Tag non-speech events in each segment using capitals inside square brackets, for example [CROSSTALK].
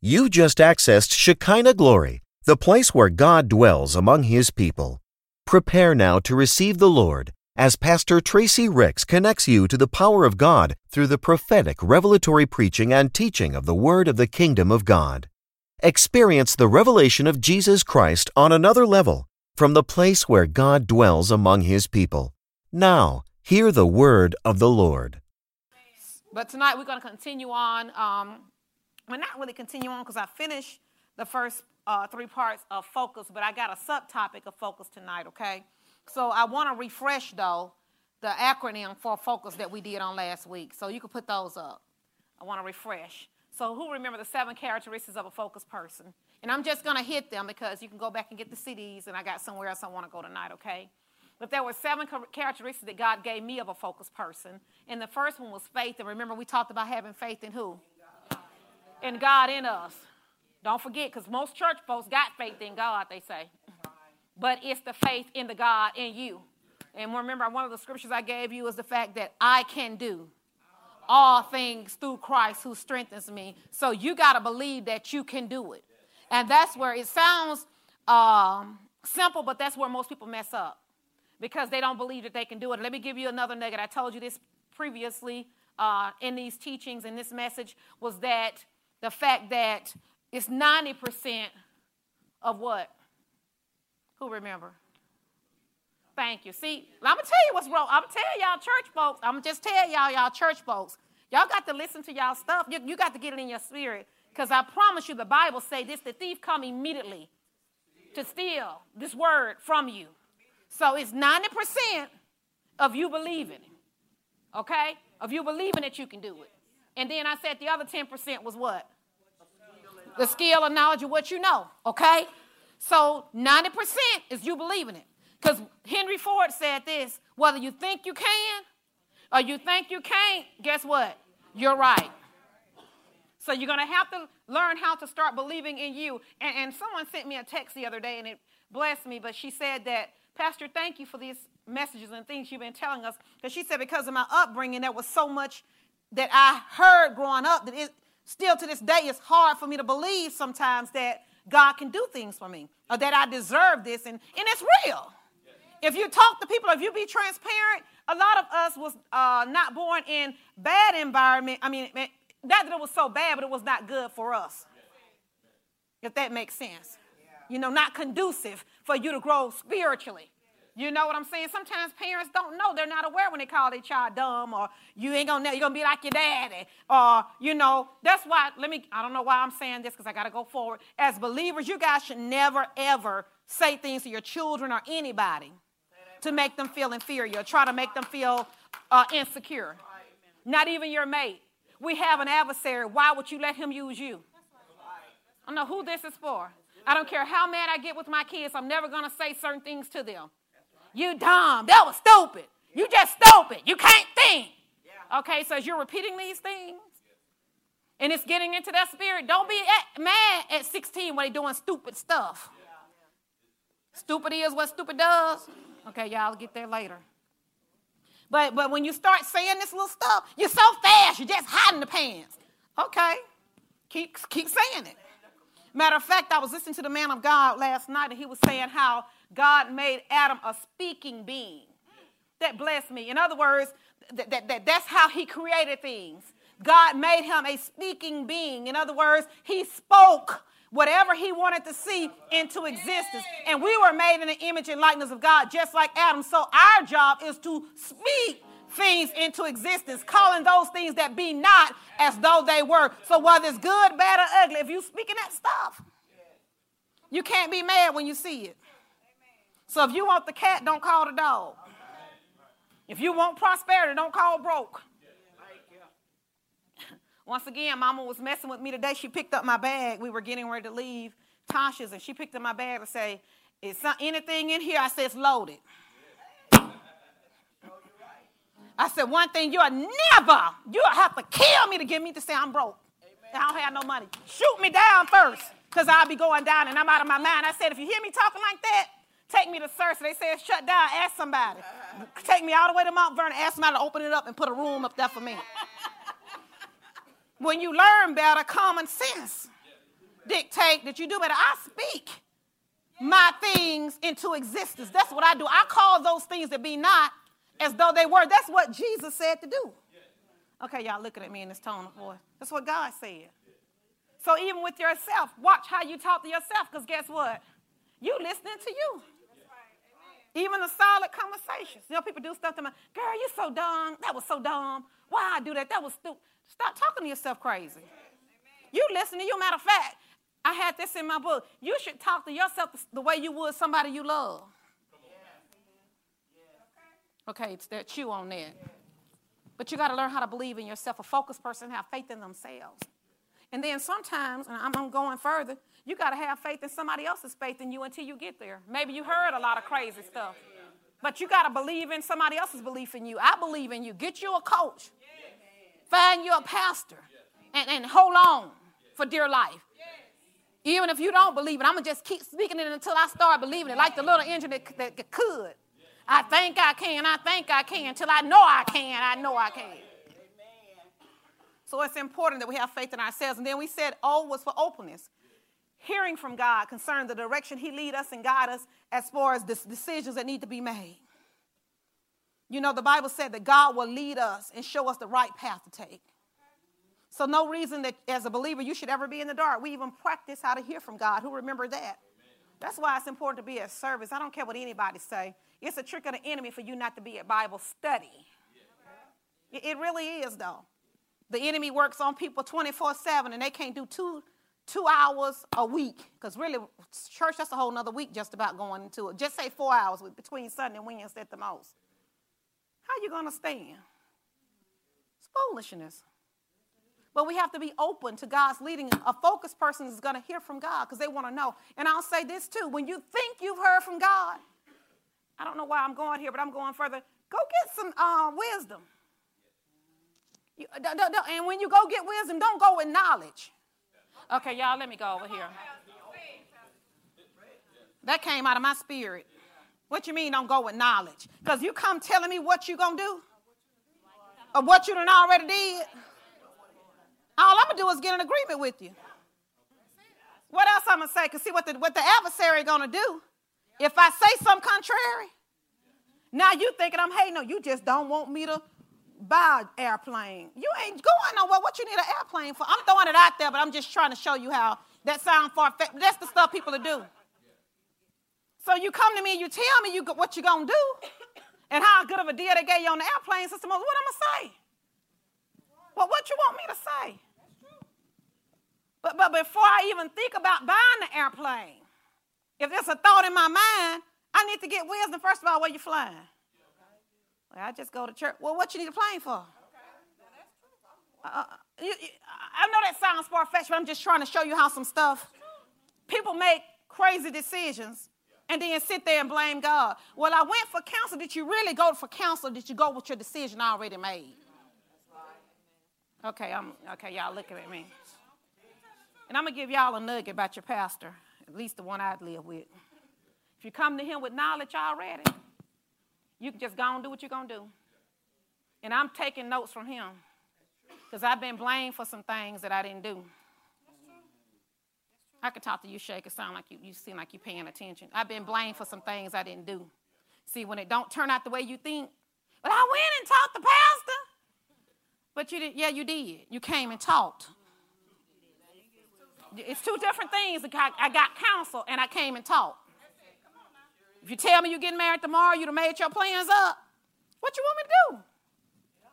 You just accessed Shekinah Glory, the place where God dwells among His people. Prepare now to receive the Lord as Pastor Tracy Ricks connects you to the power of God through the prophetic revelatory preaching and teaching of the Word of the Kingdom of God. Experience the revelation of Jesus Christ on another level from the place where God dwells among His people. Now, hear the Word of the Lord. But tonight we're going to continue on. Um, we're not really continue on because I finished the first uh, three parts of focus, but I got a subtopic of focus tonight, okay? So I want to refresh, though, the acronym for focus that we did on last week. So you can put those up. I want to refresh. So who remember the seven characteristics of a focused person? And I'm just going to hit them because you can go back and get the CDs, and I got somewhere else I want to go tonight, okay? But there were seven characteristics that God gave me of a focused person. And the first one was faith. And remember, we talked about having faith in who? In God in us. Don't forget, because most church folks got faith in God, they say but it's the faith in the God in you. And remember, one of the scriptures I gave you is the fact that I can do all things through Christ who strengthens me. So you got to believe that you can do it. And that's where it sounds um, simple, but that's where most people mess up because they don't believe that they can do it. Let me give you another nugget. I told you this previously uh, in these teachings, in this message, was that the fact that it's 90% of what? Who remember? Thank you. See, I'm gonna tell you what's wrong. I'm gonna tell y'all church folks. I'm gonna just tell y'all, y'all church folks. Y'all got to listen to y'all stuff. You, you got to get it in your spirit. Because I promise you, the Bible say this: the thief come immediately to steal this word from you. So it's 90% of you believing, okay? Of you believing that you can do it. And then I said the other 10% was what? The skill and knowledge of what you know, okay? So 90% is you believing it. Because Henry Ford said this whether you think you can or you think you can't, guess what? You're right. So you're going to have to learn how to start believing in you. And, and, someone sent me a text the other day and it blessed me, but she said that, Pastor, thank you for these messages and things you've been telling us. Because she said, because of my upbringing, there was so much that I heard growing up that it still to this day is hard for me to believe sometimes that God can do things for me or that I deserve this. And, and it's real. If you talk to people, if you be transparent, a lot of us was uh, not born in bad environment. I mean, not that it was so bad, but it was not good for us. If that makes sense. You know, not conducive for you to grow spiritually. You know what I'm saying? Sometimes parents don't know. They're not aware when they call their child dumb or you ain't gonna you're gonna be like your daddy. Or, you know, that's why, let me, I don't know why I'm saying this because I gotta go forward. As believers, you guys should never ever say things to your children or anybody to make them feel inferior, try to make them feel uh, insecure. Not even your mate. We have an adversary. Why would you let him use you? I don't know who this is for. I don't care how mad I get with my kids, I'm never gonna say certain things to them. You dumb. That was stupid. You just stupid. You can't think. Okay, so as you're repeating these things and it's getting into that spirit, don't be at, mad at 16 when they're doing stupid stuff. Stupid is what stupid does. Okay, y'all get there later. But but when you start saying this little stuff, you're so fast, you're just hiding the pants. Okay. Keep keep saying it. Matter of fact, I was listening to the man of God last night, and he was saying how God made Adam a speaking being. That blessed me. In other words, that, that, that, that's how he created things. God made him a speaking being. In other words, he spoke whatever he wanted to see into existence. And we were made in the image and likeness of God, just like Adam. So our job is to speak things into existence, calling those things that be not as though they were. So whether it's good, bad, or ugly, if you're speaking that stuff, you can't be mad when you see it. So if you want the cat, don't call the dog. If you want prosperity, don't call broke. [LAUGHS] Once again, mama was messing with me today. She picked up my bag. We were getting ready to leave Tasha's, and she picked up my bag and say, Is anything in here? I said, It's loaded. I said, One thing, you'll never, you'll have to kill me to get me to say I'm broke. I don't have no money. Shoot me down first, because I'll be going down and I'm out of my mind. I said, If you hear me talking like that, Take me to Cersei. They say it's shut down. Ask somebody. Take me all the way to Mount Vernon. Ask somebody to open it up and put a room up there for me. when you learn better, common sense. dictate that you do better. I speak my things into existence. That's what I do. I call those things that be not as though they were. That's what Jesus said to do. Okay, y'all looking at me in this tone of voice. That's what God said. So even with yourself, watch how you talk to yourself, because guess what? You listening to you. Even the solid conversations. You know, people do stuff to me, girl, You're so dumb. That was so dumb. Why I do that? That was stupid. Stop talking to yourself crazy. You listen to you matter of fact, I had this in my book. You should talk to yourself the way you would somebody you love. Okay, it's that chew on that. But you got to learn how to believe in yourself. A focused person have faith in themselves. And then sometimes, and I'm going further, you got to have faith in somebody else's faith in you until you get there. Maybe you heard a lot of crazy stuff. But you got to believe in somebody else's belief in you. I believe in you. Get you a coach. Find you a pastor. And, and hold on for dear life. Even if you don't believe it, I'm going to just keep speaking it until I start believing it, like the little engine that, that, could. I think I can, I think I can, until I know I can, I know I can. So it's important that we have faith in ourselves. And then we said O was for openness. Hearing from God concerning the direction He lead us and guide us as far as the decisions that need to be made. You know, the Bible said that God will lead us and show us the right path to take. So, no reason that as a believer you should ever be in the dark. We even practice how to hear from God. Who remember that? That's why it's important to be at service. I don't care what anybody say. It's a trick of the enemy for you not to be at Bible study. It really is, though. The enemy works on people 24 7 and they can't do two, two hours a week. Because really, church, that's a whole nother week just about going into it. Just say four hours between Sunday and Wednesday at the most. How you going to stand? It's foolishness. But we have to be open to God's leading. A focused person is going to hear from God because they want to know. And I'll say this too when you think you've heard from God, I don't know why I'm going here, but I'm going further. Go get some uh, wisdom. You, and when you go get wisdom, don't go with knowledge. Okay, y'all, let me go over here. That came out of my spirit. What you mean don't go with knowledge? Because you come telling me what you to do? Or what you done already did? All I'm gonna do is get an agreement with you. What else I'm gonna say? Because see what the what the adversary gonna do. If I say something contrary, now you thinking I'm hating. No, you just don't want me to buy an airplane. You ain't going nowhere. What you need an airplane for? I'm throwing it out there, but I'm just trying to show you how that sound far fetched. That's the stuff people to do. So you come to me and you tell me you what you're gonna do, and how good of a deal they gave you on the airplane system. What I'm gonna say? Well, what you want me to say? But, but before I even think about buying the airplane, if there's a thought in my mind, I need to get wisdom. First of all, where you flying? Well, I just go to church. Well, what you need a plane for? Uh, uh, you, you, I know that sounds far fetched, but I'm just trying to show you how some stuff people make crazy decisions and then sit there and blame God. Well, I went for counsel. Did you really go for counsel? Did you go with your decision already made? Okay, I'm okay. Y'all looking at me. And I'm going to give y'all a nugget about your pastor, at least the one I'd live with. If you come to him with knowledge already, you can just go and do what you're going to do. And I'm taking notes from him because I've been blamed for some things that I didn't do. I could talk to you, Shake. It sound like you, you seem like you're paying attention. I've been blamed for some things I didn't do. See, when it don't turn out the way you think, but I went and talked to pastor. But you did, yeah, you did. You came and talked. It's two different things. I got counsel and I came and talked. If you tell me you're getting married tomorrow, you'd have made your plans up. What you want me to do?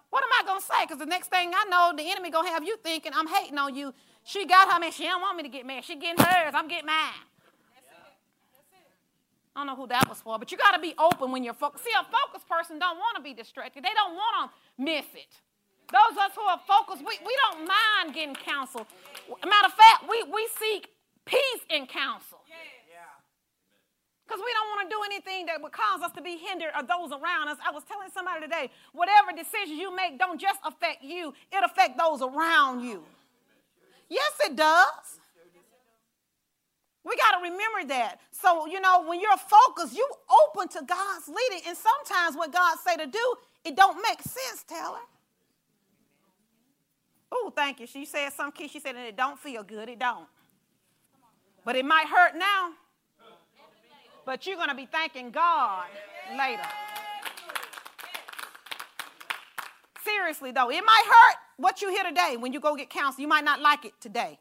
What am I gonna say? Because the next thing I know, the enemy gonna have you thinking I'm hating on you. She got her man. She don't want me to get married. She getting hers. I'm getting mine. I don't know who that was for, but you got to be open when you're focused. See, a focused person don't want to be distracted. They don't want to miss it. Those of us who are focused, we, we don't mind getting counsel. Matter of fact, we, we seek peace in counsel. Because we don't want to do anything that would cause us to be hindered or those around us. I was telling somebody today, whatever decisions you make don't just affect you, it affects those around you. Yes, it does. We got to remember that. So, you know, when you're focused, you open to God's leading. And sometimes what God say to do, it don't make sense, Taylor. Oh, thank you. She said some key. She said, and it don't feel good. It don't. But it might hurt now. But you're going to be thanking God later. Seriously, though, it might hurt what you hear today when you go get counsel. You might not like it today.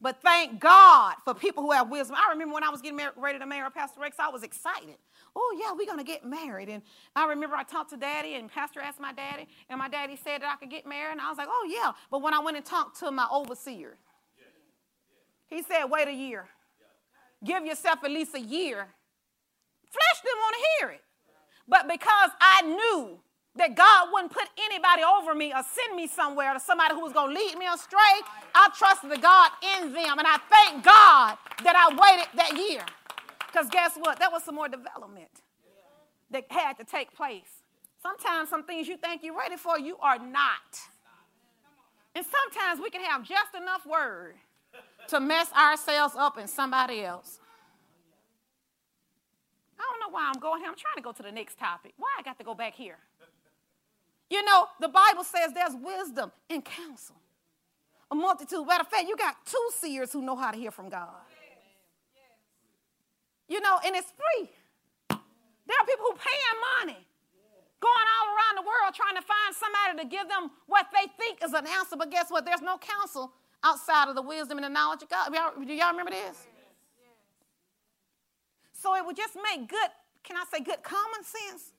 But thank God for people who have wisdom. I remember when I was getting married, ready to marry Pastor Ricks, I was excited. Oh, yeah, we're going to get married. And I remember I talked to daddy, and Pastor asked my daddy, and my daddy said that I could get married. And I was like, oh, yeah. But when I went and talked to my overseer, he said, wait a year. Give yourself at least a year. Flesh didn't want to hear it. But because I knew that God wouldn't put anybody over me or send me somewhere to somebody who was going to lead me astray, I trusted the God in them. And I thank God that I waited that year. Because guess what? That was some more development that had to take place. Sometimes some things you think you're ready for, you are not. And sometimes we can have just enough word to mess ourselves up and somebody else. I don't know why I'm going here. I'm trying to go to the next topic. Why I got to go back here? You know, the Bible says there's wisdom in counsel. A multitude. Matter of fact, you got two seers who know how to hear from God. You know, and it's free. There are people who paying money, going all around the world trying to find somebody to give them what they think is an answer. But guess what? There's no counsel outside of the wisdom and the knowledge of God. do y'all remember this? So it would just make good, can I say good common sense?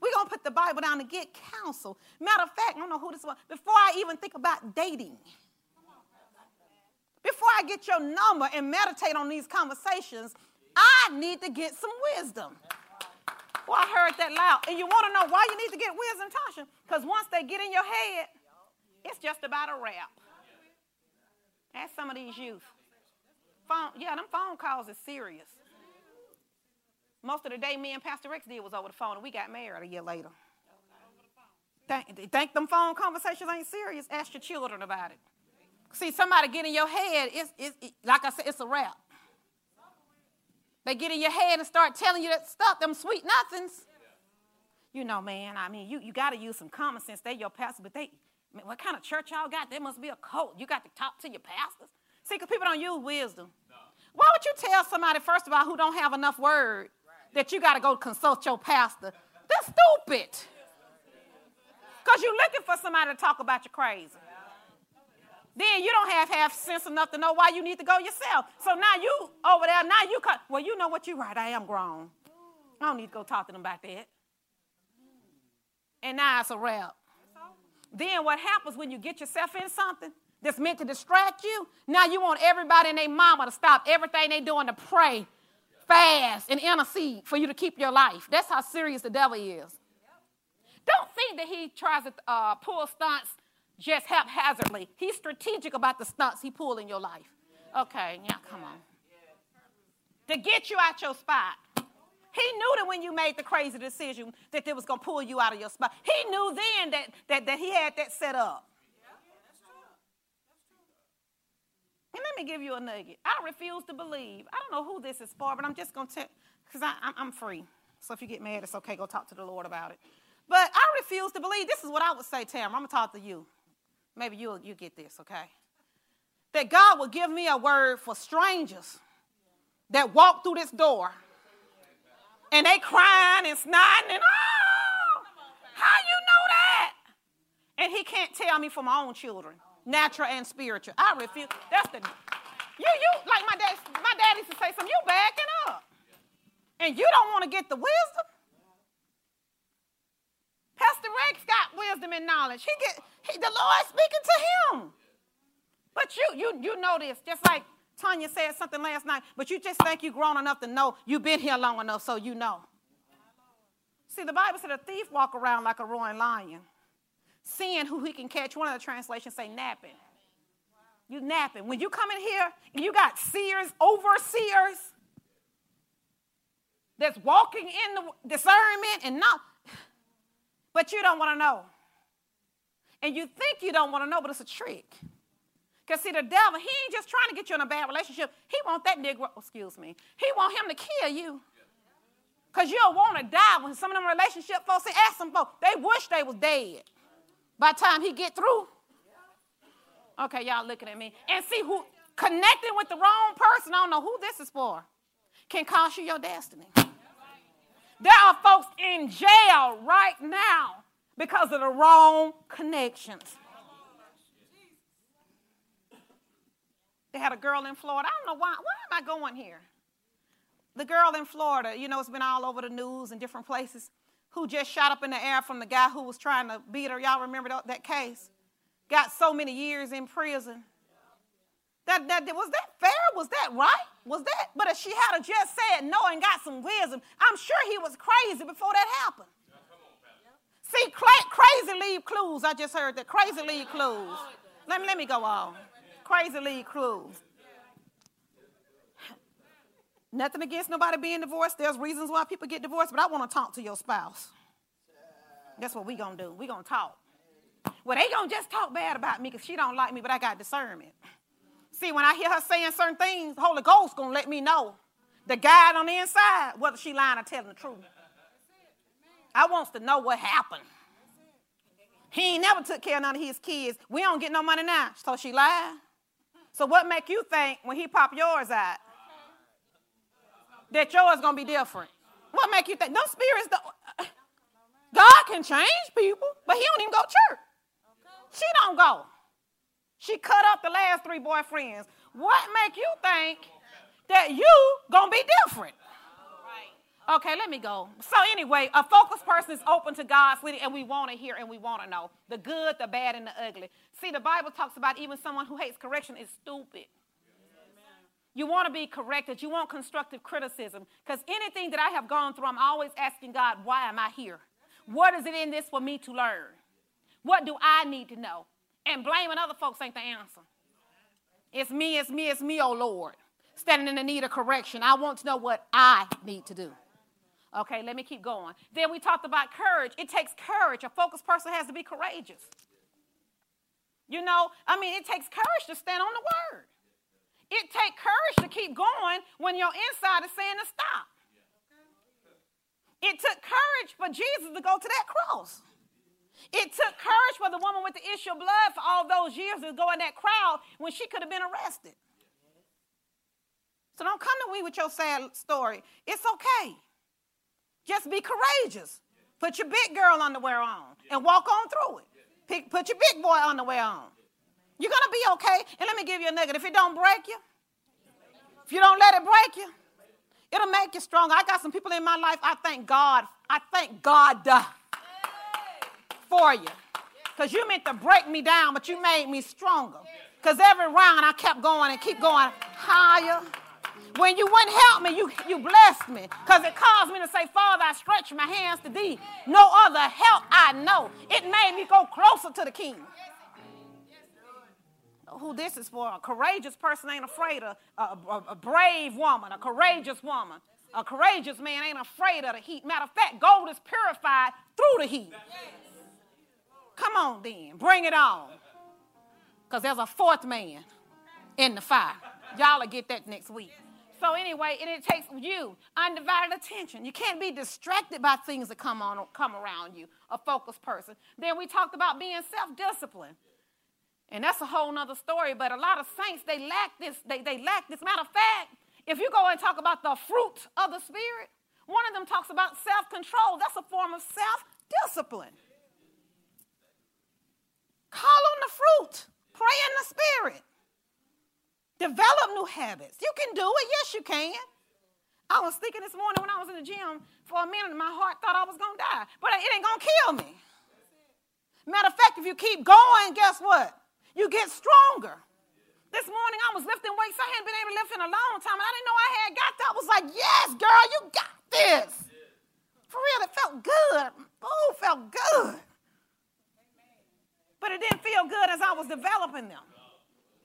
We're going to put the Bible down to get counsel. Matter of fact, I don't know who this was. Before I even think about dating, before I get your number and meditate on these conversations, I need to get some wisdom. Well, I heard that loud. And you want to know why you need to get wisdom, Tasha? Because once they get in your head, it's just about a wrap. Ask some of these youth. Phone, yeah, them phone calls is serious. Most of the day, me and Pastor Ricks did was over the phone, and we got married a year later. Think, think them phone conversations ain't serious? Ask your children about it. See, somebody get in your head, it's, it's, it, like I said, it's a wrap. They get in your head and start telling you that stuff, them sweet nothings. You know, man, I mean, you, you got to use some common sense. They your pastor, but they, man, what kind of church y'all got? There must be a cult. You got to talk to your pastors. See, because people don't use wisdom. No. Why would you tell somebody, first of all, who don't have enough word that you got to go consult your pastor. That's stupid. Because you're looking for somebody to talk about you crazy. Then you don't have half sense enough to know why you need to go yourself. So now you over there, now you cut. Well, you know what? You're right. I am grown. I don't need to go talk to them about that. And now it's a wrap. Then what happens when you get yourself in something that's meant to distract you? Now you want everybody and their mama to stop everything they doing to pray fast and intercede for you to keep your life. That's how serious the devil is. Don't think that he tries to uh, pull stunts just haphazardly. He's strategic about the stunts he pull in your life. Okay, yeah, come on. To get you out your spot. He knew that when you made the crazy decision that it was going to pull you out of your spot. He knew then that, that, that he had that set up. And let me give you a nugget. I refuse to believe. I don't know who this is for, but I'm just going to tell, because I'm, free. So if you get mad, it's okay. Go talk to the Lord about it. But I refuse to believe. This is what I would say, Tam. I'm going to talk to you. Maybe you'll you get this, okay? That God will give me a word for strangers that walk through this door and they crying and snotting and oh, how you know that? And he can't tell me for my own children natural and spiritual. I refuse. That's the you you like my dad. My dad used to say something. You backing up, and you don't want to get the wisdom. Pastor Ricks got wisdom and knowledge. He get he, the Lord speaking to him. But you you you know this, just like Tanya said something last night. But you just think you grown enough to know you've been here long enough, so you know. See, the Bible said a thief walk around like a roaring lion seeing who he can catch. One of the translations say napping. You napping. When you come in here, you got seers, overseers that's walking in the discernment and not, but you don't want to know. And you think you don't want to know, but it's a trick. Because see, the devil, he ain't just trying to get you in a bad relationship. He want that nigga, excuse me, he want him to kill you. Because you don't want to die when some of them relationship folks, say, ask them folks, they wish they was dead. By the time he get through, okay, y'all looking at me and see who Connecting with the wrong person, I don't know who this is for, can cost you your destiny. There are folks in jail right now because of the wrong connections. They had a girl in Florida. I don't know why. Why am I going here? The girl in Florida, you know, it's been all over the news and different places, who just shot up in the air from the guy who was trying to beat her. Y'all remember that, case? Got so many years in prison. That, that was that fair? Was that right? Was that? But if she had just said no and got some wisdom, I'm sure he was crazy before that happened. See, crazy leave clues. I just heard that crazy leave clues. Let me let me go on. Crazy leave clues. Nothing against nobody being divorced. There's reasons why people get divorced, but I want to talk to your spouse. That's what we gonna do. We gonna talk. Well, they gonna just talk bad about me because she don't like me, but I got discernment. See, when I hear her saying certain things, the Holy Ghost gonna let me know the guide on the inside whether she lying or telling the truth. I wants to know what happened. He ain't never took care of none of his kids. We don't get no money now, so she lied. So what make you think when he pop yours out that yours gonna be different? What make you think? Those spirits, God can change people, but he don't even go to church. She don't go. She cut up the last three boyfriends. What make you think that you gonna be different? Okay, let me go. So anyway, a focused person is open to God's leading, and we want to hear and we want to know the good, the bad, and the ugly. See, the Bible talks about even someone who hates correction is stupid. You want to be corrected. You want constructive criticism. Because anything that I have gone through, I'm always asking God, why am I here? What is it in this for me to learn? What do I need to know? And blaming other folks ain't the answer. It's me, it's me, it's me, oh Lord. Standing in the need of correction. I want to know what I need to do. Okay, let me keep going. Then we talked about courage. It takes courage. A focused person has to be courageous. You know, I mean, it takes courage to stand on the word. It takes courage to keep going when your inside is saying to stop. It took courage for Jesus to go to that cross. It took courage for the woman with the issue of blood for all those years to go in that crowd when she could have been arrested. So don't come to me with your sad story. It's okay. Just be courageous. Put your big girl underwear on and walk on through it. Pick, put your big boy underwear on. You're going to be okay. And let me give you a nugget. If it don't break you, if you don't let it break you, it'll make you stronger. I got some people in my life, I thank God. I thank God uh, for you. Because you meant to break me down, but you made me stronger. Because every round I kept going and keep going higher. When you wouldn't help me, you, you blessed me. Because it caused me to say, Father, I stretch my hands to thee. No other help I know. It made me go closer to the king. Who this is for? A courageous person ain't afraid of a, a, a brave woman, a courageous woman. A courageous man ain't afraid of the heat. Matter of fact, gold is purified through the heat. Come on then, bring it on. Because there's a fourth man in the fire. Y'all will get that next week. So anyway, and it takes you undivided attention. You can't be distracted by things that come on come around you. A focused person. Then we talked about being self-disciplined. And that's a whole nother story. But a lot of saints, they lack this, they, they lack this. Matter of fact, if you go and talk about the fruit of the spirit, one of them talks about self-control. That's a form of self-discipline. Call on the fruit. Pray in the spirit. Develop new habits. You can do it. Yes, you can. I was thinking this morning when I was in the gym for a minute, my heart thought I was going to die. But it ain't going to kill me. Matter of fact, if you keep going, guess what? You get stronger. This morning I was lifting weights I hadn't been able to lift in a long time. and I didn't know I had got that. I was like, yes, girl, you got this. For real, it felt good. Oh, felt good but it didn't feel good as I was developing them.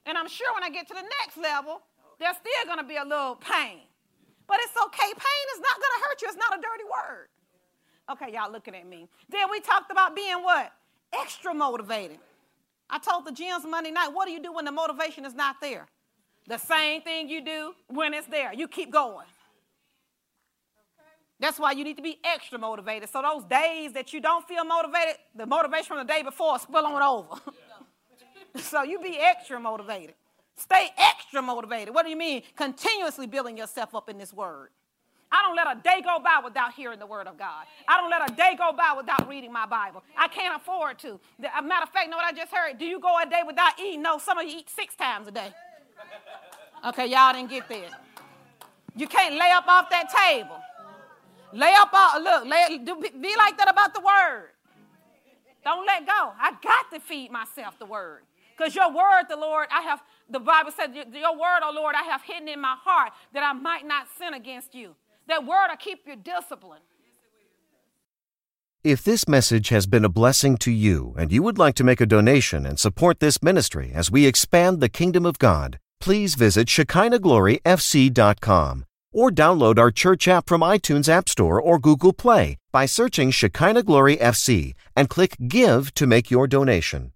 And I'm sure when I get to the next level, there's still going to be a little pain. But it's okay. Pain is not going to hurt you. It's not a dirty word. Okay, y'all looking at me. Then we talked about being what? Extra motivated. I told the gyms Monday night, what do you do when the motivation is not there? The same thing you do when it's there. You keep going. That's why you need to be extra motivated. So those days that you don't feel motivated, the motivation from the day before spill on over. [LAUGHS] so you be extra motivated. Stay extra motivated. What do you mean? Continuously building yourself up in this word. I don't let a day go by without hearing the word of God. I don't let a day go by without reading my Bible. I can't afford to. A matter of fact, know what I just heard? Do you go a day without eating? No, some of you eat six times a day. Okay, y'all didn't get that. You can't lay up off that table. Lay up off, look, lay, do, be like that about the word. Don't let go. I got to feed myself the word. Because your word, the Lord, I have, the Bible said, your word, oh Lord, I have hidden in my heart that I might not sin against you. That word will keep you disciplined. If this message has been a blessing to you and you would like to make a donation and support this ministry as we expand the kingdom of God, please visit ShekinahGloryFC.com or download our church app from iTunes App Store or Google Play by searching Shekinah Glory FC and click Give to make your donation.